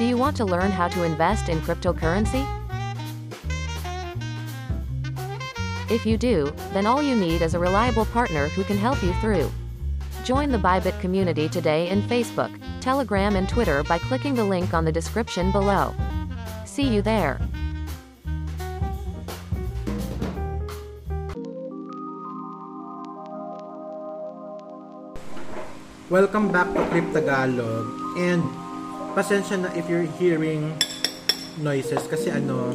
Do you want to learn how to invest in cryptocurrency? If you do, then all you need is a reliable partner who can help you through. Join the Bybit community today in Facebook, Telegram, and Twitter by clicking the link on the description below. See you there. Welcome back to Cryptagalog. And pasensya na if you're hearing noises kasi ano,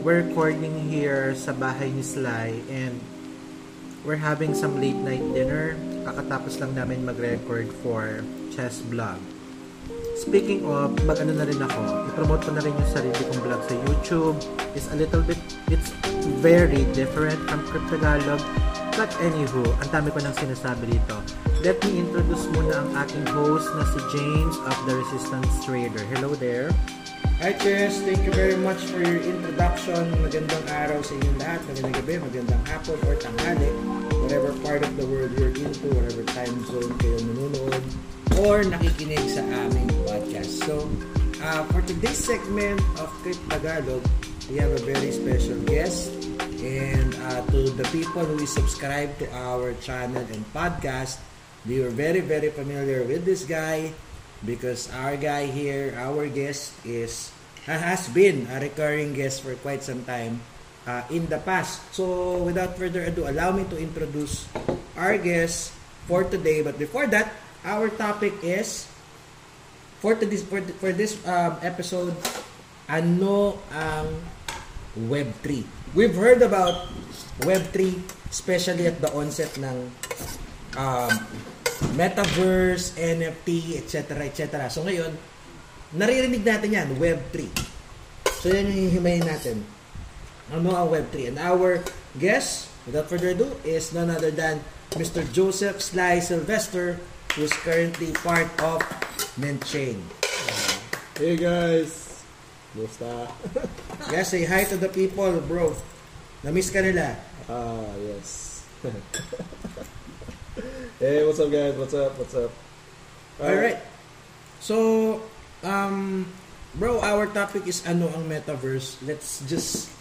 we're recording here sa bahay ni Sly and we're having some late night dinner. Kakatapos lang namin mag-record for Chess Vlog. Speaking of, mag-ano na rin ako. I-promote ko na rin yung sarili kong vlog sa YouTube. It's a little bit, it's very different from Crypt Tagalog. But anywho, ang dami ko nang sinasabi dito. Let me introduce muna ang aking host na si James of The Resistance Trader. Hello there. Hi Chess, thank you very much for your introduction. Magandang araw sa inyong lahat, magandang gabi, magandang hapon or tanghali. Whatever part of the world you're into, whatever time zone kayo nanonood or nakikinig sa aming podcast. So, uh, for today's segment of Crypt Tagalog, we have a very special guest. And uh, to the people who is subscribed to our channel and podcast, we are very, very familiar with this guy because our guy here, our guest is has been a recurring guest for quite some time uh, in the past. So without further ado, allow me to introduce our guest for today. But before that, our topic is for this for, for this um, episode, ano ang Web3? We've heard about Web3 especially at the onset ng um, metaverse, NFT, etc. etc. So ngayon, naririnig natin yan, Web3. So yan yung hihimayin natin. Ano ang Web3? And our guest, without further ado, is none other than Mr. Joseph Sly Sylvester, who's currently part of Mentchain. Hey guys! Musta? Yeah, say hi to the people, bro. Na-miss ka nila. Ah, yes. hey, what's up guys? What's up? What's up? Alright. So, um, bro, our topic is ano ang metaverse. Let's just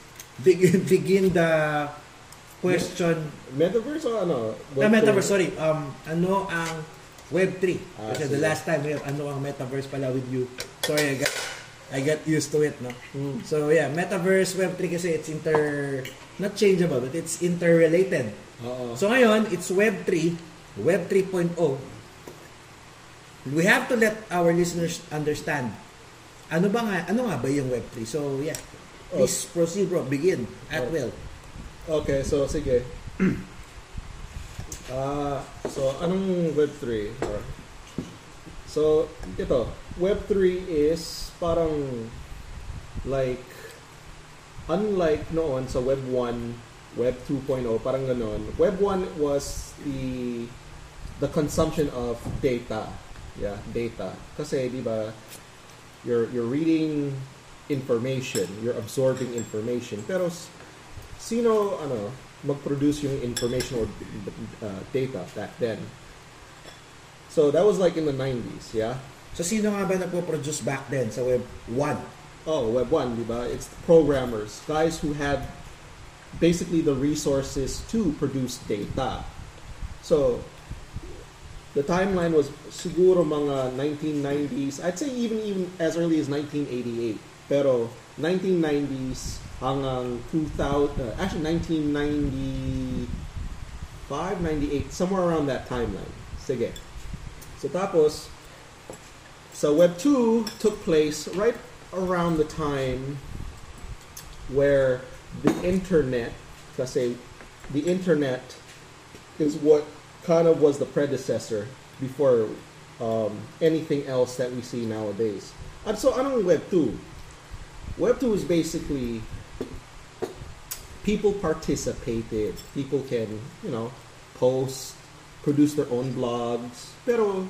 begin, begin the question. Metaverse o ano? Ah, metaverse, sorry. Um, ano ang Web3? Ah, Kasi the sige. last time we have ano ang metaverse pala with you. Sorry, got I got used to it, no? Hmm. So, yeah, metaverse, Web3 kasi it's inter not changeable, but it's interrelated. Oo. So ngayon, it's Web 3, Web 3.0. We have to let our listeners understand ano ba nga, ano nga ba yung Web 3? So yeah, please proceed bro, begin at Oh. will. Okay, so sige. Ah, so anong Web3? Or- So, ito, Web3 is parang like unlike noon sa Web 1, Web 2.0, parang ganon. Web 1 was the the consumption of data. Yeah, data. Kasi, di ba, you're you're reading information, you're absorbing information. Pero sino ano mag-produce yung information or uh, data back then? So that was like in the 90s, yeah. So sino nga ba nagpo-produce back then sa Web 1? Oh, Web 1, di ba? It's programmers, guys who had basically the resources to produce data. So, the timeline was siguro mga 1990s. I'd say even even as early as 1988. Pero 1990s hanggang 2000, uh, actually 1995, 98, somewhere around that timeline. Sige. So tapos, so Web 2 took place right around the time where the internet, kasi the internet is what kind of was the predecessor before um, anything else that we see nowadays. And so, anong Web 2? Web 2 is basically people participated. People can, you know, post, produce their own blogs. Pero,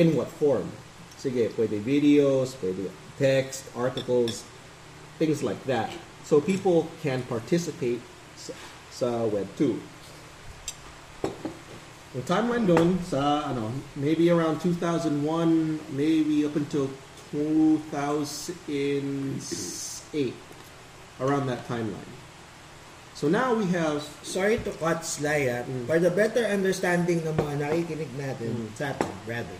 in what form? Sige, pwede videos, pwede text, articles, things like that. So people can participate sa, sa Web 2. Yung timeline doon sa ano, maybe around 2001, maybe up until 2008, around that timeline. So now we have Sorry to cut Sly ah. Mm. For the better understanding ng mga nakikinig natin Mm. sa atin, rather.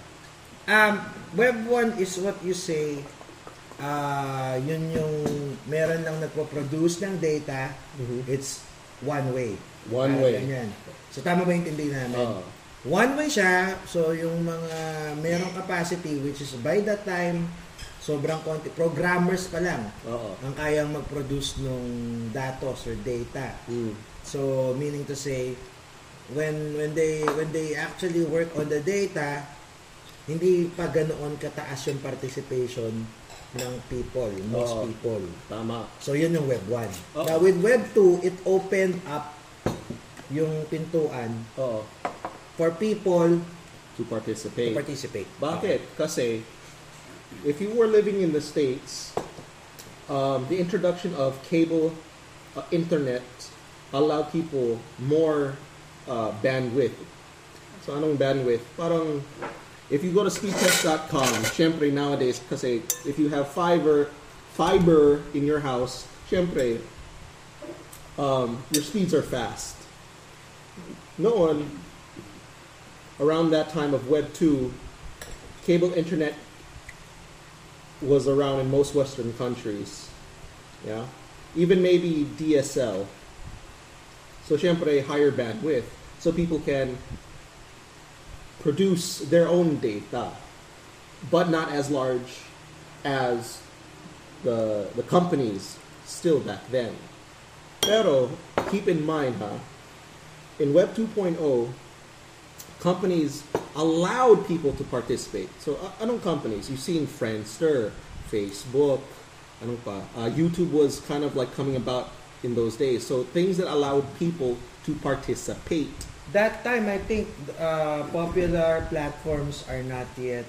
Um, Web 1 is what you say, ah yun yung meron lang nagpo-produce ng data, Mhm. it's one way. One Parang way. ganyan. So tama ba yung intindi namin? uh, One way siya, so yung mga merong capacity which is by that time sobrang konti programmers pa lang oo. ang kayang mag-produce ng datos or data. Mm. So meaning to say when when they when they actually work on the data hindi pa ganoon kataas yung participation ng people, most Oo. people. Tama. So yun yung web 1. Oo. Now with web 2, it opened up yung pintuan Oo. for people To participate. to participate. Bakit? Kasi if you were living in the States, um, the introduction of cable uh, internet allowed people more uh, bandwidth. So anong bandwidth? Parang if you go to speedtest.com, syempre nowadays kasi if you have fiber fiber in your house, syempre um, your speeds are fast. No one around that time of Web 2, cable internet was around in most Western countries. Yeah? Even maybe DSL. So, syempre, higher bandwidth. So people can produce their own data, but not as large as the, the companies still back then. Pero, keep in mind, ha, in Web 2.0, companies allowed people to participate. So, uh, anong companies? You've seen Friendster, Facebook, anong pa? Uh, YouTube was kind of like coming about in those days. So, things that allowed people to participate. That time, I think uh, popular platforms are not yet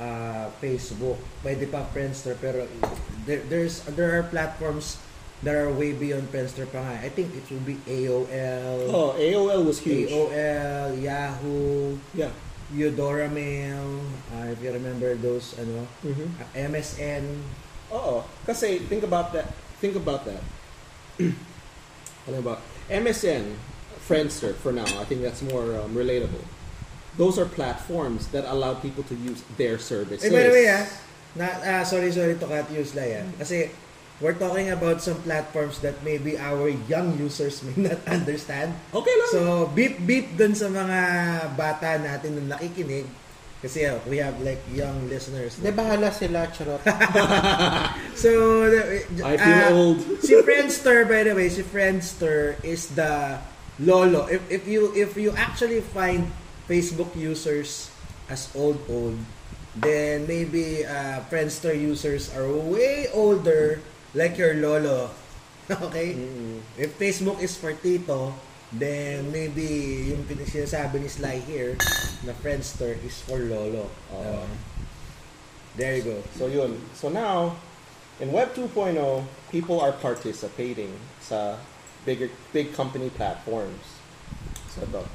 uh, Facebook. Pwede pa Friendster, pero there, there's there are platforms that are way beyond Friendster pa nga. I think it will be AOL, Oh, AOL was huge. AOL, Yahoo, Yeah. Eudora Mail, uh, if you remember those, ano, Mm-hmm. uh, MSN. Oo. Kasi think about that. Think about that. ano ba? MSN, Friendster for now. I think that's more um, relatable. Those are platforms that allow people to use their services. Eh, by the way, ah, na, ah, sorry, sorry to cut you, Sly, ah. Kasi, we're talking about some platforms that maybe our young users may not understand. Okay lang. So, beep beep dun sa mga bata natin na nakikinig. Kasi uh, we have like young listeners. Hindi, bahala sila, charot. So, the- I feel ah, old. si Friendster, by the way, si Friendster is the lolo. If, if you if you actually find Facebook users as old old, then maybe uh, Friendster users are way older, like your lolo. okay? Mm-mm. If Facebook is for Tito, then maybe yung sinasabi ni Sly here na Friendster is for Lolo. Oo. Uh, there you go. So yun. So now, in Web 2.0, people are participating sa bigger big company platforms. So ito.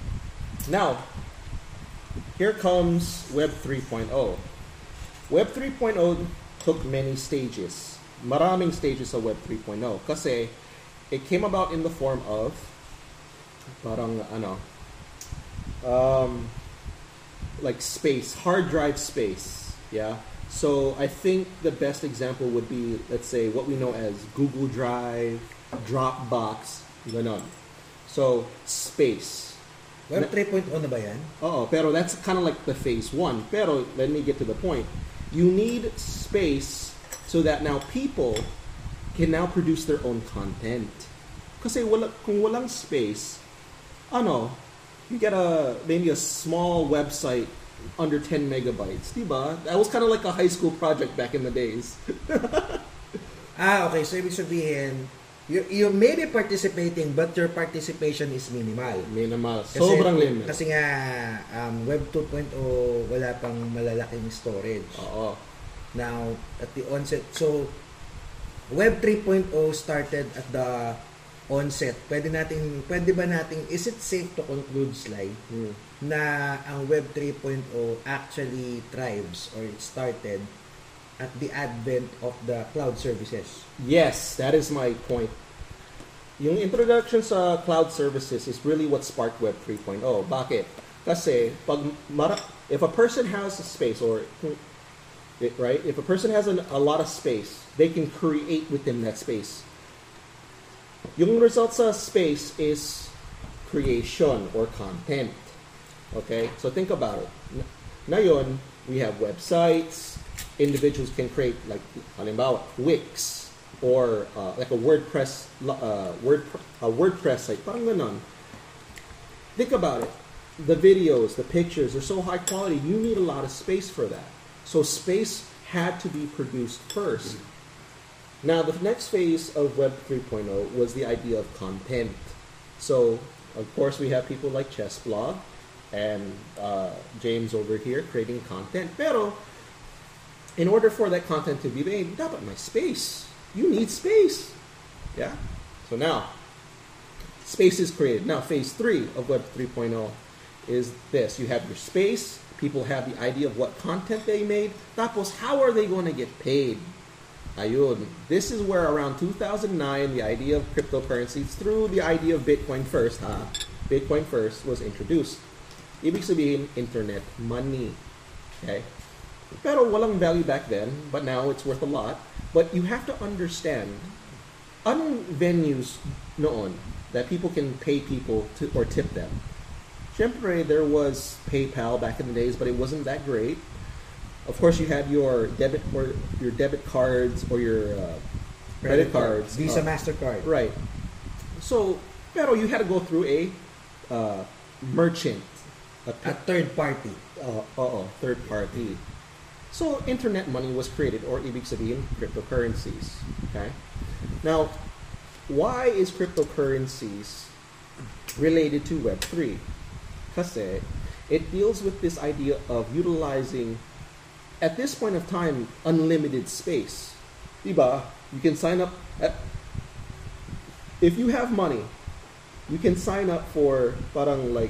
Now, here comes Web 3.0. Web 3.0 took many stages. Maraming stages sa Web 3.0 kasi it came about in the form of parang ano um, like space, hard drive space. Yeah. So I think the best example would be, let's say, what we know as Google Drive, Dropbox, ganon. So space. Web 3.0 na ba yan? Oh, pero that's kind of like the phase one. Pero let me get to the point. You need space so that now people can now produce their own content. Kasi wala, kung walang space, ano, you get a maybe a small website under 10 megabytes, diba? That was kind of like a high school project back in the days. Ah, okay. So, ibig sabihin, you, you may be participating but your participation is minimal. Minimal. Kasi, Sobrang limit. Kasi nga, um, Web 2.0, wala pang malalaking storage. Oo. Now, at the onset, so, Web 3.0 started at the onset. Pwede nating, pwede ba nating, is it safe to conclude, Sly, Hmm. na ang Web 3.0 actually thrives or it started at the advent of the cloud services. Yes, that is my point. Yung introduction sa cloud services is really what sparked Web 3.0. Bakit? Kasi pag mara- if a person has a space or right, if a person has an, a lot of space, they can create within that space. Yung result sa space is creation or content. Okay? So think about it. Ngayon, we have websites, individuals can create like halimbawa Wix or uh, like a WordPress uh, Word a WordPress site parang ganon. Think about it. The videos, the pictures are so high quality. You need a lot of space for that. So space had to be produced first. Now the next phase of Web 3.0 was the idea of content. So of course we have people like Chessblog and uh, James over here creating content. Pero in order for that content to be made, dapat may space. You need space. Yeah? So now, space is created. Now, phase three of Web 3.0 is this. You have your space. People have the idea of what content they made. Tapos, how are they going to get paid? Ayun. This is where around 2009, the idea of cryptocurrencies through the idea of Bitcoin first, ha? Bitcoin first was introduced. Ibig sabihin, internet money. Okay? Pero walang value back then, but now it's worth a lot. But you have to understand, anong venues noon that people can pay people to, or tip them? Siyempre, there was PayPal back in the days, but it wasn't that great. Of course, you had your debit or your debit cards or your uh, credit cards. Visa, uh, Mastercard. Right. So, pero you had to go through a uh, merchant, a, A third party. uh, third party. So, internet money was created, or ibig sabihin, cryptocurrencies. Okay? Now, why is cryptocurrencies related to Web3? It deals with this idea of utilizing, at this point of time, unlimited space. Diba? You can sign up at, if you have money, you can sign up for parang like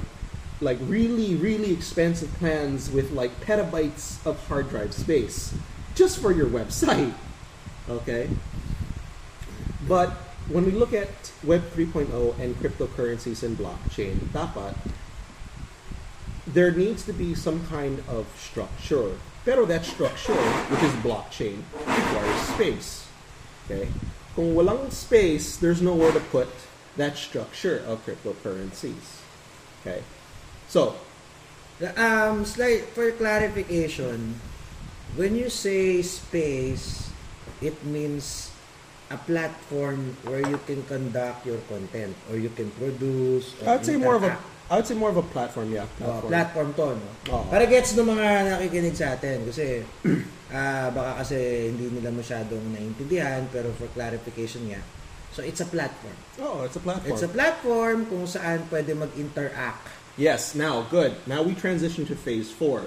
like really really expensive plans with like petabytes of hard drive space just for your website okay but when we look at web 3.0 and cryptocurrencies and blockchain dapat there needs to be some kind of structure pero that structure which is blockchain requires space okay kung walang space there's nowhere to put that structure of cryptocurrencies okay so Um, Sly for clarification, when you say space, it means a platform where you can conduct your content or you can produce. Or I would say more of a. I would say more of a platform, yeah. Platform, Oh, Platform. to, no? Oo. Para gets ng mga nakikinig sa atin kasi ah baka kasi hindi nila masyadong naintindihan pero for clarification nga. So it's a platform. Oh, it's a platform. It's a platform kung saan pwede mag-interact. yes. Now, good. Now we transition to phase four.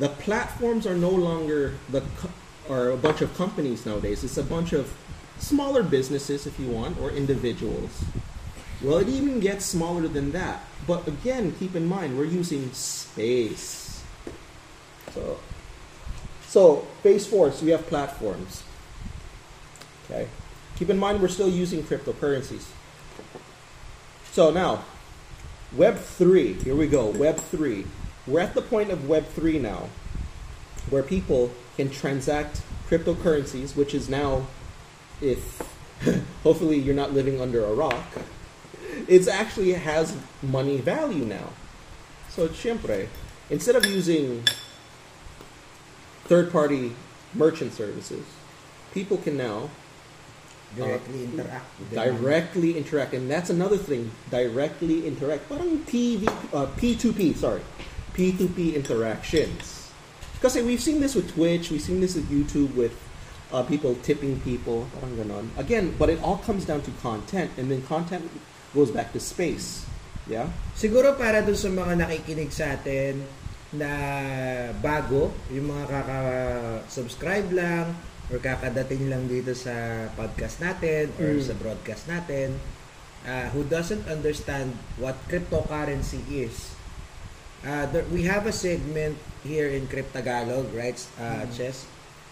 The platforms are no longer the co- are a bunch of companies nowadays. It's a bunch of smaller businesses, if you want, or individuals. Well, it even gets smaller than that. But again, keep in mind we're using space. So, so phase four. So we have platforms. Okay. Keep in mind we're still using cryptocurrencies. So now, Web 3, here we go, Web 3. We're at the point of Web 3 now, where people can transact cryptocurrencies, which is now, if hopefully you're not living under a rock, it actually has money value now. So, siempre, instead of using third party merchant services, people can now Directly interact with them. directly interact. And that's another thing. Directly interact. Parang PV, uh, P2P sorry. P2P interactions. Because we've seen this with Twitch. We've seen this with YouTube with uh, people tipping people. Parang ganon. Again but it all comes down to content. And then content goes back to space yeah Siguro para dun sa mga nakikinig sa atin na bago, yung mga kaka-subscribe lang or kakadating lang dito sa podcast natin or Mm. sa broadcast natin uh, who doesn't understand what cryptocurrency is. Uh, there, we have a segment here in Cryptagalog, right, uh, Chess?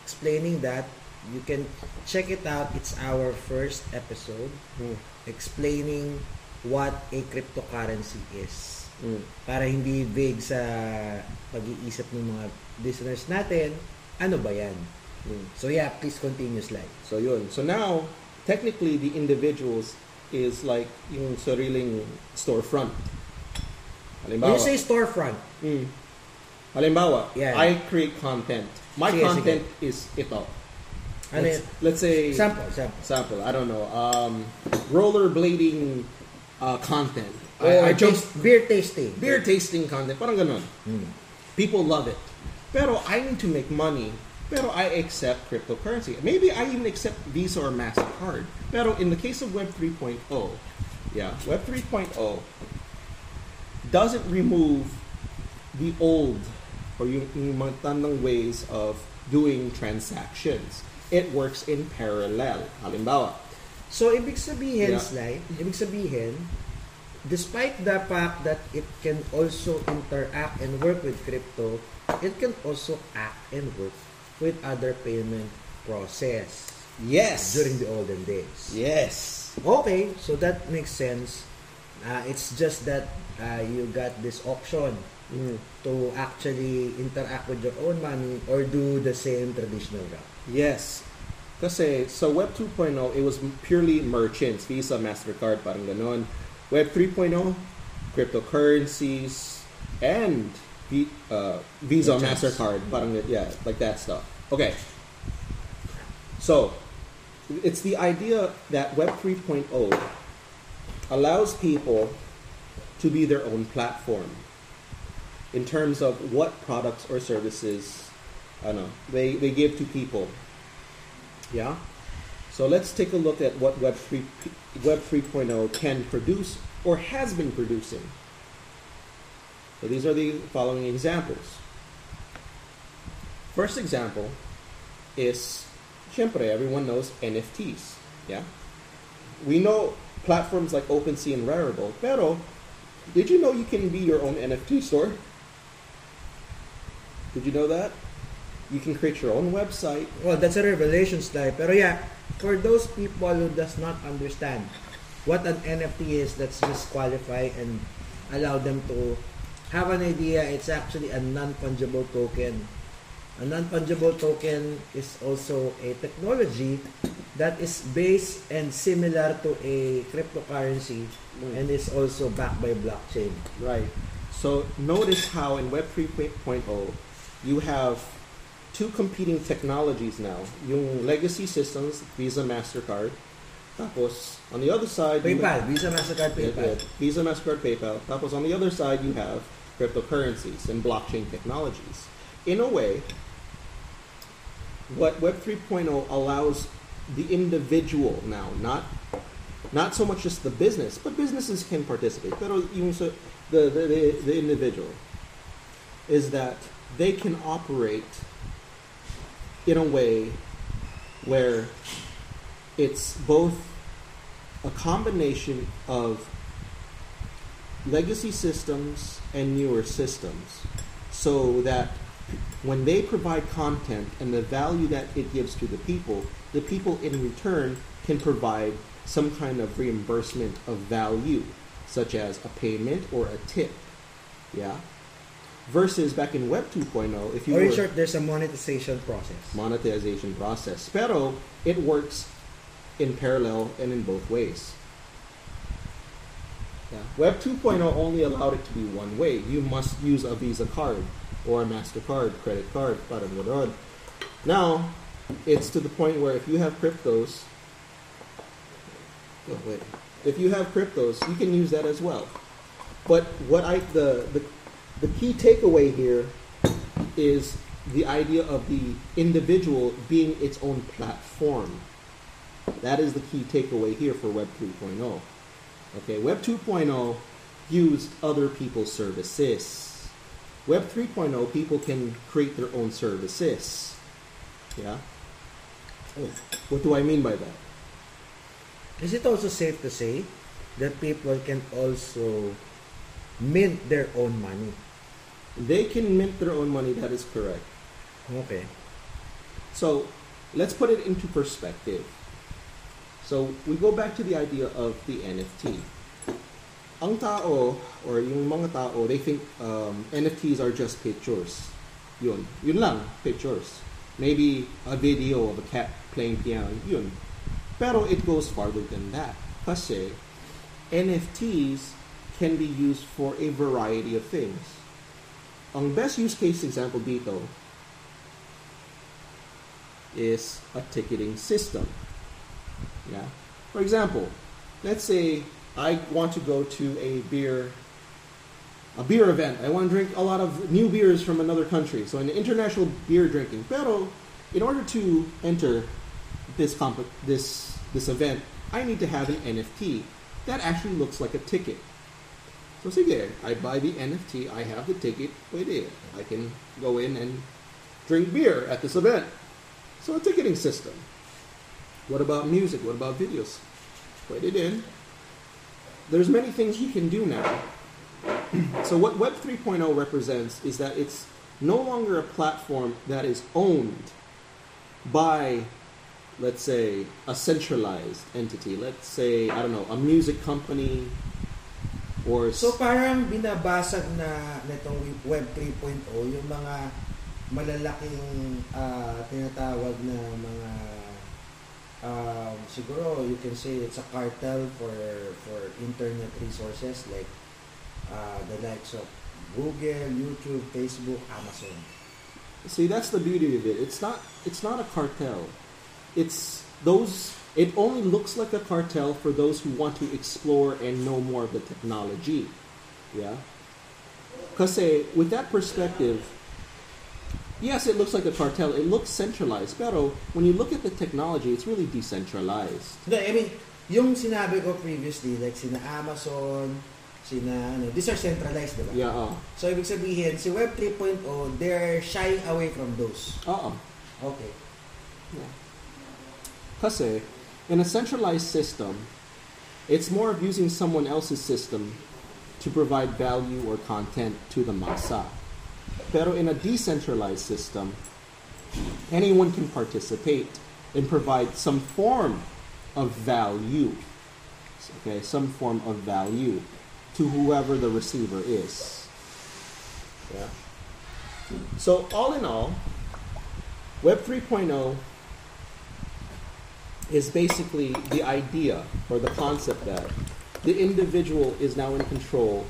explaining that. You can check it out. It's our first episode Mm. Explaining what a cryptocurrency is. Mm. Para hindi vague sa pag-iisip ng mga listeners natin, ano ba yan? Mm. So yeah, please continue slide. So yun. So now, technically, the individuals is like yung sariling storefront. When Halimbawa, you say storefront, Mm. Halimbawa, Yeah. I create content. My Sige, content is ito. Ano let's, yun? let's say sample, example. example, I don't know, um, rollerblading uh, content. Or I, I just beer tasting. beer tasting content, parang ganun. Mm. People love it. Pero I need to make money. Pero I accept cryptocurrency. Maybe I even accept Visa or MasterCard. Pero in the case of Web 3.0, yeah, Web 3.0 doesn't remove the old or yung, yung mga ways of doing transactions. It works in parallel. Halimbawa, So, ibig sabihin, Yeah. Sly, ibig sabihin, despite the fact that it can also interact and work with crypto, it can also act and work with other payment process yes. during the olden days. yes. Okay, so that makes sense. Uh, it's just that uh, you got this option Mm. to actually interact with your own money or do the same traditional route. Yes. Kasi sa Web 2.0, it was purely merchants, Visa, MasterCard, parang ganon. Web 3.0, cryptocurrencies, and V- uh, Visa, Merchants. MasterCard, parang yeah, like that stuff. Okay. So, it's the idea that Web 3.0 allows people to be their own platform in terms of what products or services I know, they, they give to people. Yeah? So let's take a look at what Web 3, Web 3.0 can produce or has been producing. So these are the following examples. First example is, syempre, everyone knows NFTs. Yeah? We know platforms like OpenSea and Rarible, pero did you know you can be your own NFT store? Did you know that? You can create your own website. Well, that's a revelation Sly. Pero yeah, for those people who does not understand what an NFT is, let's just qualify and allow them to have an idea. It's actually a non-fungible token. A non-fungible token is also a technology that is based and similar to a cryptocurrency mm. and is also backed by blockchain. Right. So notice how in Web 3.0 you have two competing technologies now. Yung legacy systems, Visa, MasterCard. Tapos, on the other side... you- PayPal, Visa, Mastercard, PayPal. yeah. Visa, MasterCard, PayPal. Tapos on the other side, you have cryptocurrencies and blockchain technologies. In a way, what Web 3.0 allows the individual now, not not so much just the business, but businesses can participate. but even so, the, the, the, the individual is that they can operate in a way where it's both a combination of legacy systems and newer systems so that when they provide content and the value that it gives to the people, the people in return can provide some kind of reimbursement of value, such as a payment or a tip. Yeah? Versus back in Web 2.0, if you Or in short, there's a monetization process. monetization process. Pero it works in parallel and in both ways. Yeah. Web 2.0 only allowed it to be one way. You must use a Visa card or a MasterCard, credit card, parang. Now, it's to the point where if you have cryptos, oh, wait, if you have cryptos, you can use that as well. But what I the the, the key takeaway here is the idea of the individual being its own platform. That is the key takeaway here for Web 3.0. Okay, Web 2.0 used other people's services. Web 3.0 people can create their own services. Yeah. What do I mean by that? Is it also safe to say that people can also mint their own money? They can mint their own money. That is correct. Okay. So let's put it into perspective. So we go back to the idea of the NFT. Ang tao, or yung mga tao, they think um, NFTs are just pictures. Yun. Yun lang, pictures. Maybe a video of a cat playing piano. Yun. Pero it goes farther than that. Kasi NFTs can be used for a variety of things. Ang best use case example dito is a ticketing system. Yeah. For example, let's say I want to go to a beer a beer event. I want to drink a lot of new beers from another country. So an international beer drinking. Pero in order to enter this comp- this this event, I need to have an NFT that actually looks like a ticket. So sige, I buy the NFT, I have the ticket, pwede. I can go in and drink beer at this event. So a ticketing system. What about music? What about videos? Pwede din. There's many things you can do now. so what Web 3.0 represents is that it's no longer a platform that is owned by let's say a centralized entity. Let's say I don't know, a music company or So parang binabasag na nitong Web 3.0 yung mga malalaking ah, tinatawag na mga um, siguro you can say it's a cartel for for internet resources like uh, the likes of Google, YouTube, Facebook, Amazon. See, that's the beauty of it. It's not. It's not a cartel. It's those. It only looks like a cartel for those who want to explore and know more of the technology. Yeah. Because with that perspective, yes, it looks like a cartel. It looks centralized. Pero when you look at the technology, it's really decentralized. No, I mean, yung sinabi ko previously, like sina Amazon, sina ano, these are centralized, di ba? Yeah. Uh, So, ibig sabihin, si Web 3.0, they're shying away from those. uh, Okay. Kasi, in a centralized system, it's more of using someone else's system to provide value or content to the masa. Pero in a decentralized system, anyone can participate and provide some form of value. Okay, some form of value to whoever the receiver is. Yeah. So all in all, Web 3.0 is basically the idea or the concept that the individual is now in control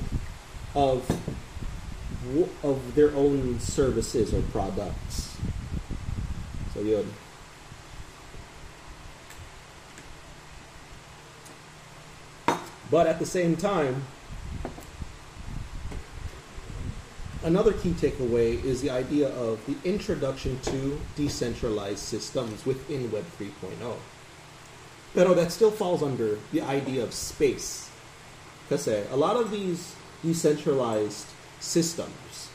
of of their own services or products. So yun. But at the same time, another key takeaway is the idea of the introduction to decentralized systems within Web 3.0. Pero that still falls under the idea of space. Kasi a lot of these decentralized systems,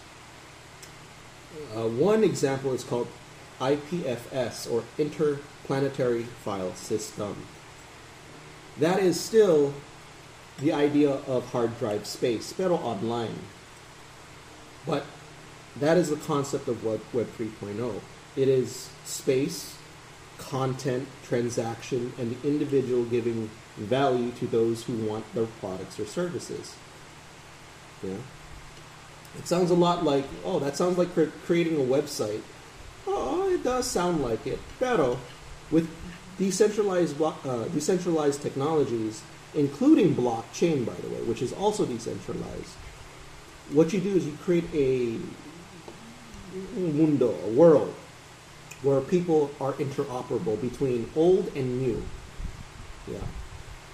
uh, one example is called IPFS or Interplanetary File System. That is still the idea of hard drive space, online. But that is the concept of Web 3.0. It is space, content, transaction, and the individual giving value to those who want their products or services. Yeah. It sounds a lot like, oh, that sounds like cre- creating a website. Oh, it does sound like it. Pero with decentralized uh, decentralized technologies, including blockchain, by the way, which is also decentralized, what you do is you create a mundo, a world, where people are interoperable between old and new. Yeah.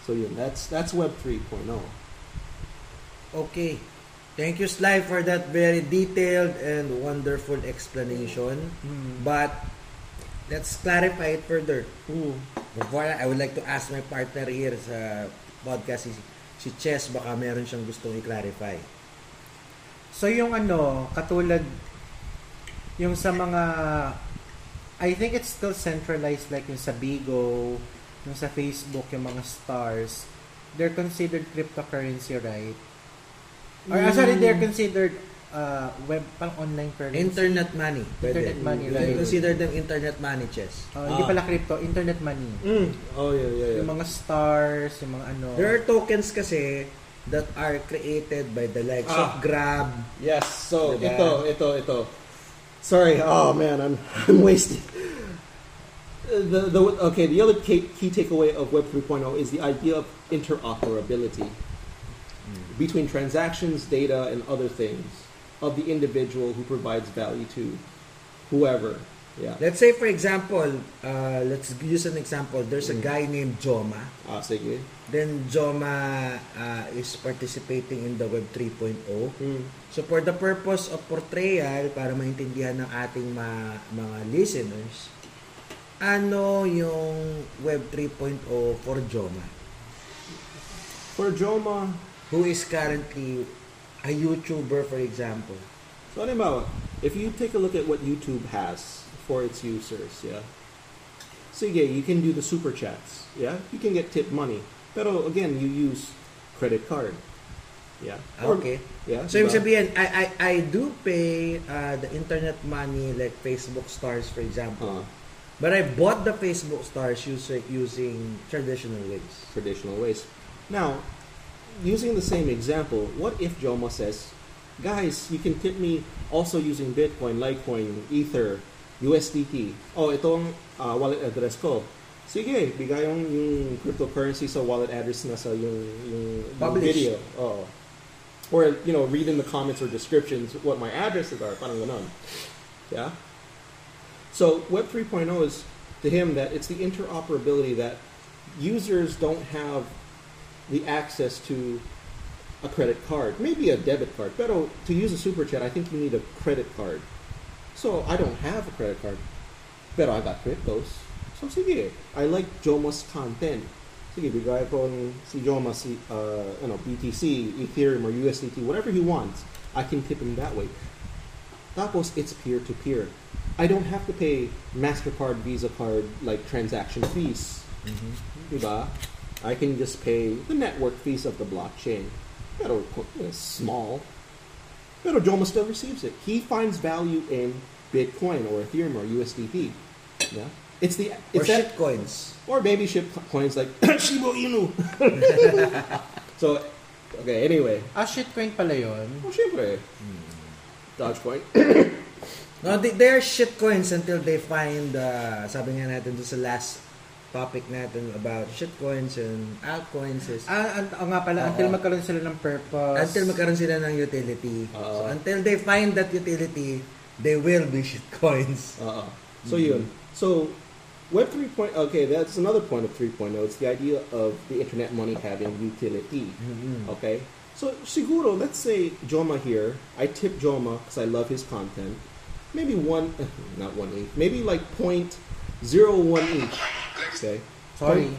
So yeah, that's that's Web oh. 3.0. Okay. Thank you, Sly, for that very detailed and wonderful explanation. But let's clarify it further. Before that, I would like to ask my partner here sa podcast, si, si Chess, baka meron siyang gustong i-clarify. So yung ano, katulad yung sa mga I think it's still centralized like yung sa Bigo, yung sa Facebook, yung mga stars. They're considered cryptocurrency, right? Or ah, sorry, they're considered uh, web, pang online currency. Internet money. Pwede. Internet money, You right. consider them internet money, chess. Uh, Hindi Ah. pala crypto, internet money. Mm. Oh yeah, yeah, yeah. Yung mga stars, yung mga ano. There are tokens kasi that are created by the likes Ah. of Grab. Yes. So Diba? ito, ito, ito. Sorry. Oh man, I'm I'm wasted. The, the okay. The other key, key takeaway of Web 3.0 is the idea of interoperability between transactions, data, and other things of the individual who provides value to whoever. Yeah. Let's say, for example, uh, let's use an example. There's a guy named Joma. Ah, sige. Then Joma uh, is participating in the Web 3.0. Mm. So for the purpose of portrayal, para maintindihan ng ating ma- mga listeners, ano yung Web 3.0 for Joma? For Joma, Who is currently a YouTuber, for example? So halimbawa, if you take a look at what YouTube has for its users, yeah. Sige, you can do the super chats, yeah. You can get tip money. Pero again, you use credit card. Yeah. Or- Okay. Yeah. So, diba? sabihin, I, I, I do pay uh, the internet money like Facebook stars, for example. Uh, But I bought the Facebook stars using, using traditional ways. traditional ways. Now, using the same example, what if Joma says, guys, you can tip me also using Bitcoin, Litecoin, Ether, USDT. Oh, itong uh, wallet address ko. Sige, bigay yung, yung cryptocurrency sa wallet address na sa yung, yung, yung video. Oh. Or, you know, read in the comments or descriptions what my addresses are. Parang ganon. Yeah? So Web 3.0 is to him that it's the interoperability that users don't have the access to a credit card, maybe a debit card. But to use a super chat, I think you need a credit card. So I don't have a credit card, but I got cryptos. So sige, I like Joma's content. Sige, bigay ko si Joma si uh, you know, BTC, Ethereum or USDT, whatever he wants. I can tip him that way. Tapos it's peer to peer. I don't have to pay Mastercard, Visa card like transaction fees. Diba? I can just pay the network fees of the blockchain. Pero uh, small. Pero Joma still receives it. He finds value in Bitcoin or Ethereum or USDT. Yeah. It's the Or it's that, shit coins. or maybe ship coins like Shiba Inu. so okay, anyway. Ah, shitcoin pala yun. Oh, syempre. Dogecoin. No, they, they are shit coins until they find, uh, sabi nga natin doon sa last topic natin about shit coins and altcoins is Ah, an- ah, nga pala, Oo. until magkaroon sila ng purpose. until magkaroon sila ng utility. Oo. So until they find that utility, they will be shit coins. Uh-uh. So yun. So Web 3. Point, okay, that's another point of 3.0. It's the idea of the internet money having utility. Okay? So siguro, let's say Joma here, I tip Joma because I love his content. Maybe one, not one ETH, maybe like point zero one each. Okay? Sorry.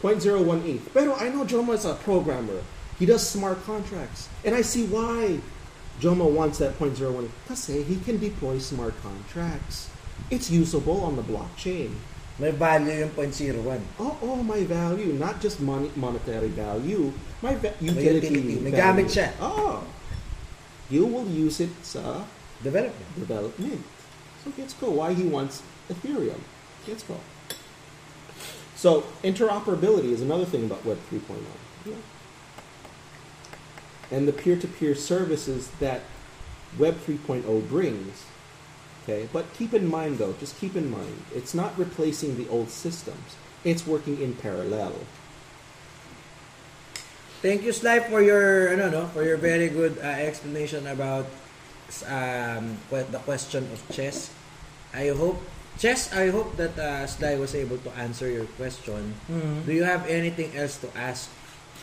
Point zero one ETH. Pero I know Joma is a programmer. He does smart contracts. And I see why Joma wants that point zero one ETH. Kasi he can deploy smart contracts. It's usable on the blockchain. May value yung 0.01. Oh, oh, my value, not just money, monetary value, my va- utility. utility. May value. gamit siya. Oh, you will use it sa Development. development. So let's go. Why he wants Ethereum? Let's go. So interoperability is another thing about Web 3.0. Yeah. And the peer-to-peer services that Web 3.0 brings. Okay, but keep in mind though, just keep in mind, it's not replacing the old systems. It's working in parallel. Thank you, Sly, for your ano no, for your very good uh, explanation about um, the question of chess. I hope chess. I hope that uh, Sly was able to answer your question. Mhm. Do you have anything else to ask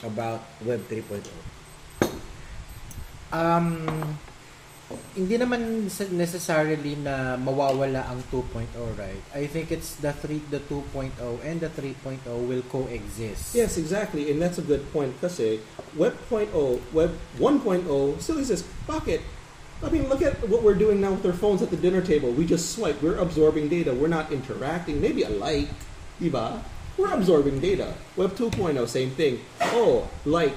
about Web 3.0? Um, hindi naman necessarily na mawawala ang 2.0, right? I think it's the 3, the 2.0 and the 3.0 will coexist. Yes, exactly, and that's a good point kasi Web 0.0, Web 1.0 still exists. Bakit? I mean, look at what we're doing now with our phones at the dinner table. We just swipe. We're absorbing data. We're not interacting. Maybe a like, diba? We're absorbing data. Web 2.0, same thing. Oh, like.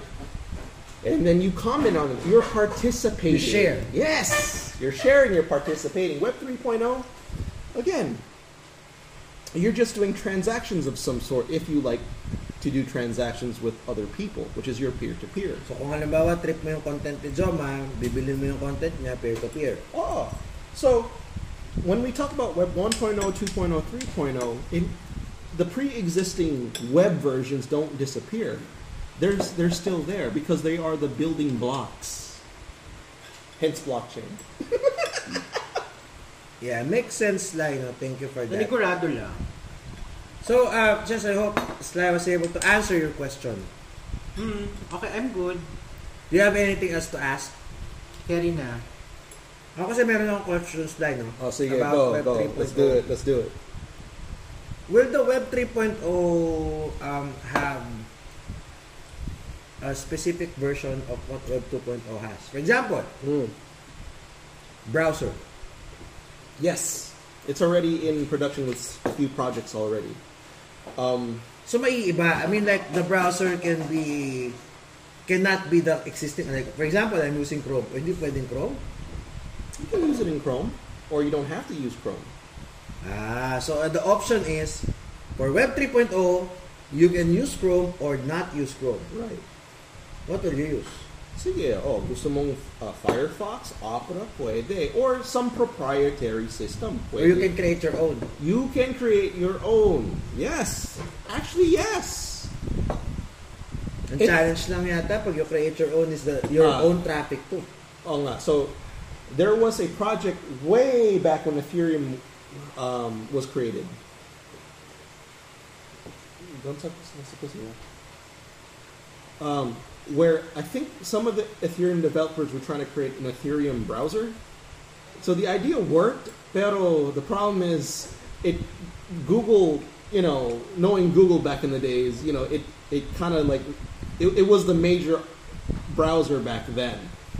and then you comment on it. You're participating. You share. Yes, you're sharing. You're participating. Web 3.0, again, you're just doing transactions of some sort. If you like to do transactions with other people, which is your peer-to-peer. So kung halimbawa trip mo yung content ni Joma, bibilin mo yung content niya peer-to-peer. Oh, so when we talk about Web 1.0, 2.0, 3.0, the pre-existing web versions don't disappear. They're, they're still there because they are the building blocks. Hence blockchain. Yeah, makes sense, Sly. No? Thank you for that. Nanigurado lang. So, uh, just I hope Sly was able to answer your question. Hmm, okay, I'm good. Do you have anything else to ask? Carry na. Ako kasi meron akong questions, Sly, no? Oh, sige, About go, Web go. 3.0. Let's do it. Let's do it. Will the Web 3.0 um, have a specific version of what Web 2.0 has? For example, Hmm. browser. Yes, it's already in production with a few projects already. Um, So may iba. I mean like the browser can be cannot be the existing like for example I'm using Chrome. Hindi pwedeng Chrome? you can use it in Chrome, or you don't have to use Chrome. Ah, so uh, the option is for Web 3.0 you can use Chrome or not use Chrome. Right. What will you use? Sige, oh, gusto mong uh, Firefox, Opera, pwede. Or some proprietary system, Or you can create your own. You can create your own. Yes. Actually, yes. Ang It- challenge lang yata pag you create your own is the your Ah. own traffic too. Oh, nga. So, there was a project way back when Ethereum um, was created. Don't nasa pussy mo. Um, where I think some of the Ethereum developers were trying to create an Ethereum browser. So the idea worked, pero the problem is it Google, you know, knowing Google back in the days, you know, it it kind of like it, it was the major browser back then,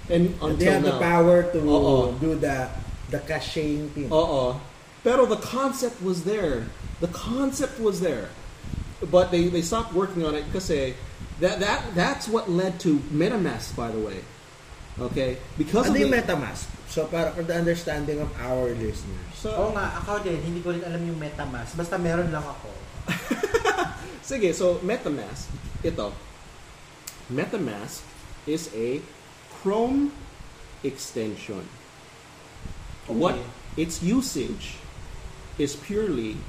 and until they have now. the power to Oo. do the the caching thing. Uh-uh. Pero the concept was there. The concept was there. But they, they stopped working on it because that, that that's what led to MetaMask, by the way. Okay? Because Ano of yung the, MetaMask? So para for the understanding of our listeners. so, Oo nga, ako din, hindi ko rin alam yung MetaMask. Basta meron lang ako. sige, so MetaMask, ito. MetaMask is a Chrome extension. What its usage is purely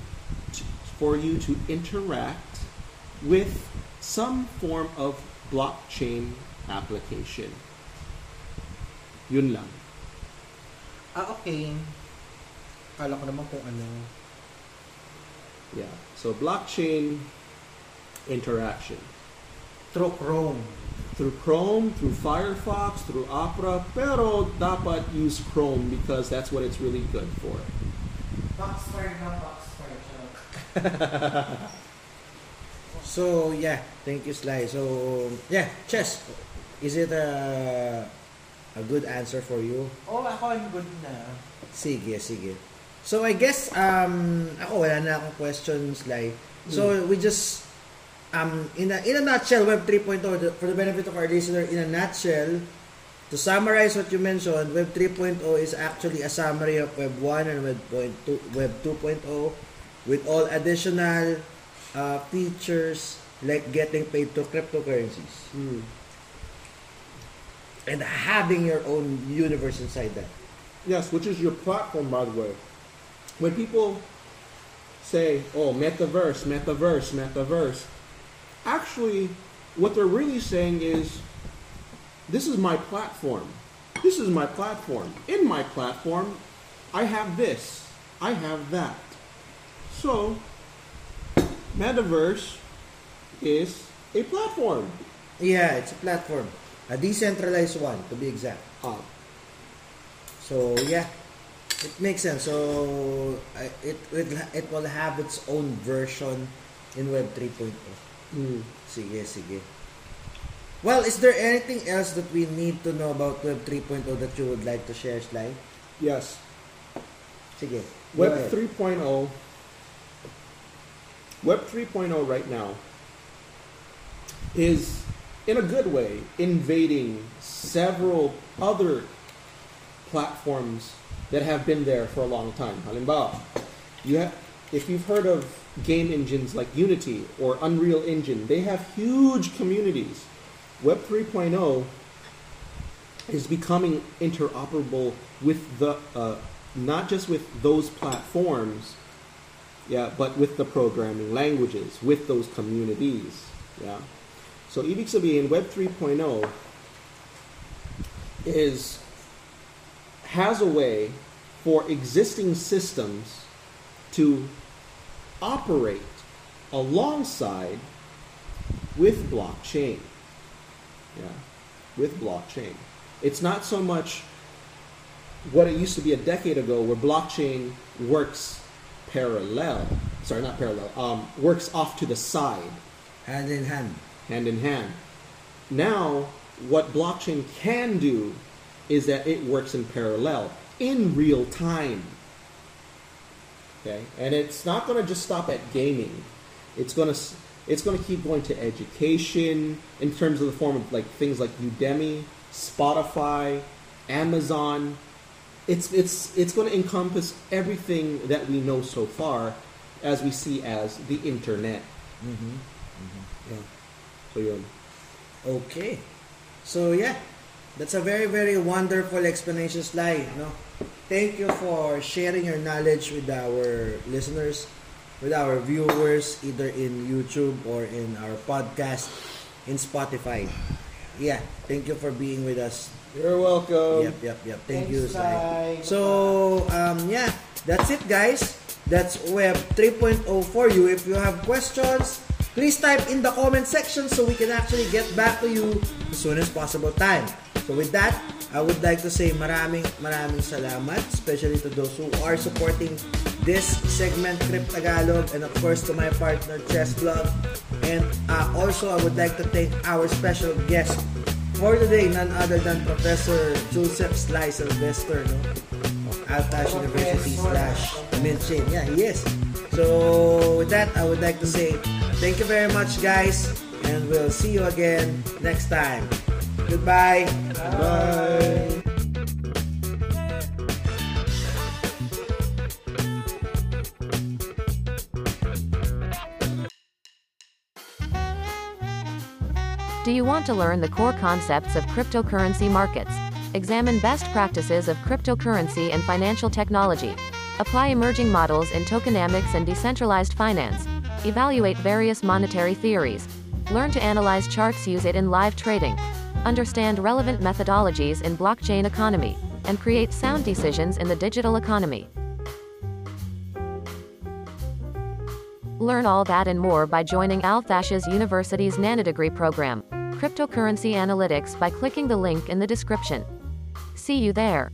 to, for you to interact with some form of blockchain application. Yun lang. Ah, okay. Kala ko naman kung ano. Yeah. So blockchain interaction Through Chrome. through Chrome, through Firefox, through Opera, pero dapat use Chrome because that's what it's really good for. Foxfire na Foxfire. So yeah, thank you Sly. So yeah, Ches. Is it a a good answer for you? Oo, ako I'm good na. Sige, sige. So I guess um ako wala na akong questions Sly. So we just um in a in a nutshell web 3.0 for the benefit of our listener in a nutshell to summarize what you mentioned web 3.0 is actually a summary of web 1 and web 2 web 2.0 with all additional uh, features like getting paid to cryptocurrencies and having your own universe inside that Yes, which is your platform, by the way. When people say, oh, metaverse, metaverse, metaverse, actually, what they're really saying is, this is my platform. This is my platform. In my platform, I have this, I have that. So, metaverse is a platform. Yeah, it's a platform. A decentralized one, to be exact. Uh, So, yeah. It makes sense. So, it, it, it will have its own version in Web 3.0. mm. Sige, sige. Well, is there anything else that we need to know about Web 3.0 that you would like to share, Sly? Yes, Sige. Web 3.0 Web 3.0 right now is in a good way, invading several other platforms that have been there for a long time. Halimbawa, you have, if you've heard of game engines like Unity or Unreal Engine, they have huge communities. Web 3.0 is becoming interoperable with the uh, not just with those platforms, yeah, but with the programming languages, with those communities, yeah. So ibig sabihin, Web 3.0 is has a way for existing systems to operate alongside with blockchain. Yeah, with blockchain. It's not so much what it used to be a decade ago where blockchain works parallel. Sorry, not parallel. Um, works off to the side, Hand in hand. hand in hand. Now, what blockchain can do is that it works in parallel, in real time. Okay, and it's not going to just stop at gaming. It's going to it's going to keep going to education in terms of the form of like things like Udemy, Spotify, Amazon. It's it's it's going to encompass everything that we know so far, as we see as the internet. Mm-hmm. Yeah. So yun. Okay. So yeah, that's a very very wonderful explanation, Sly. No, thank you for sharing your knowledge with our listeners, with our viewers, either in YouTube or in our podcast in Spotify. Yeah, thank you for being with us. You're welcome. Yep, yep, yep. Thank Thanks, you. Sly. So, um, yeah, that's it, guys. That's Web 3.0 for you. If you have questions, please type in the comment section so we can actually get back to you as soon as possible time. So with that, I would like to say maraming maraming salamat, especially to those who are supporting this segment, Crypt Tagalog, and of course to my partner, Chess Vlog. And uh, also, I would like to thank our special guest for today, none other than Professor Joseph Sly Sylvester, no? Of Altash University slash Minchin. Yeah, he is. So, with that, I would like to say thank you very much, guys, and we'll see you again next time. Goodbye. Bye. Do you want to learn the core concepts of cryptocurrency markets? Examine best practices of cryptocurrency and financial technology. Apply emerging models in tokenomics and decentralized finance. Evaluate various monetary theories. Learn to analyze charts, use it in live trading. Understand relevant methodologies in blockchain economy and create sound decisions in the digital economy. Learn all that and more by joining Althashas University's Nanodegree program, Cryptocurrency Analytics by clicking the link in the description. See you there.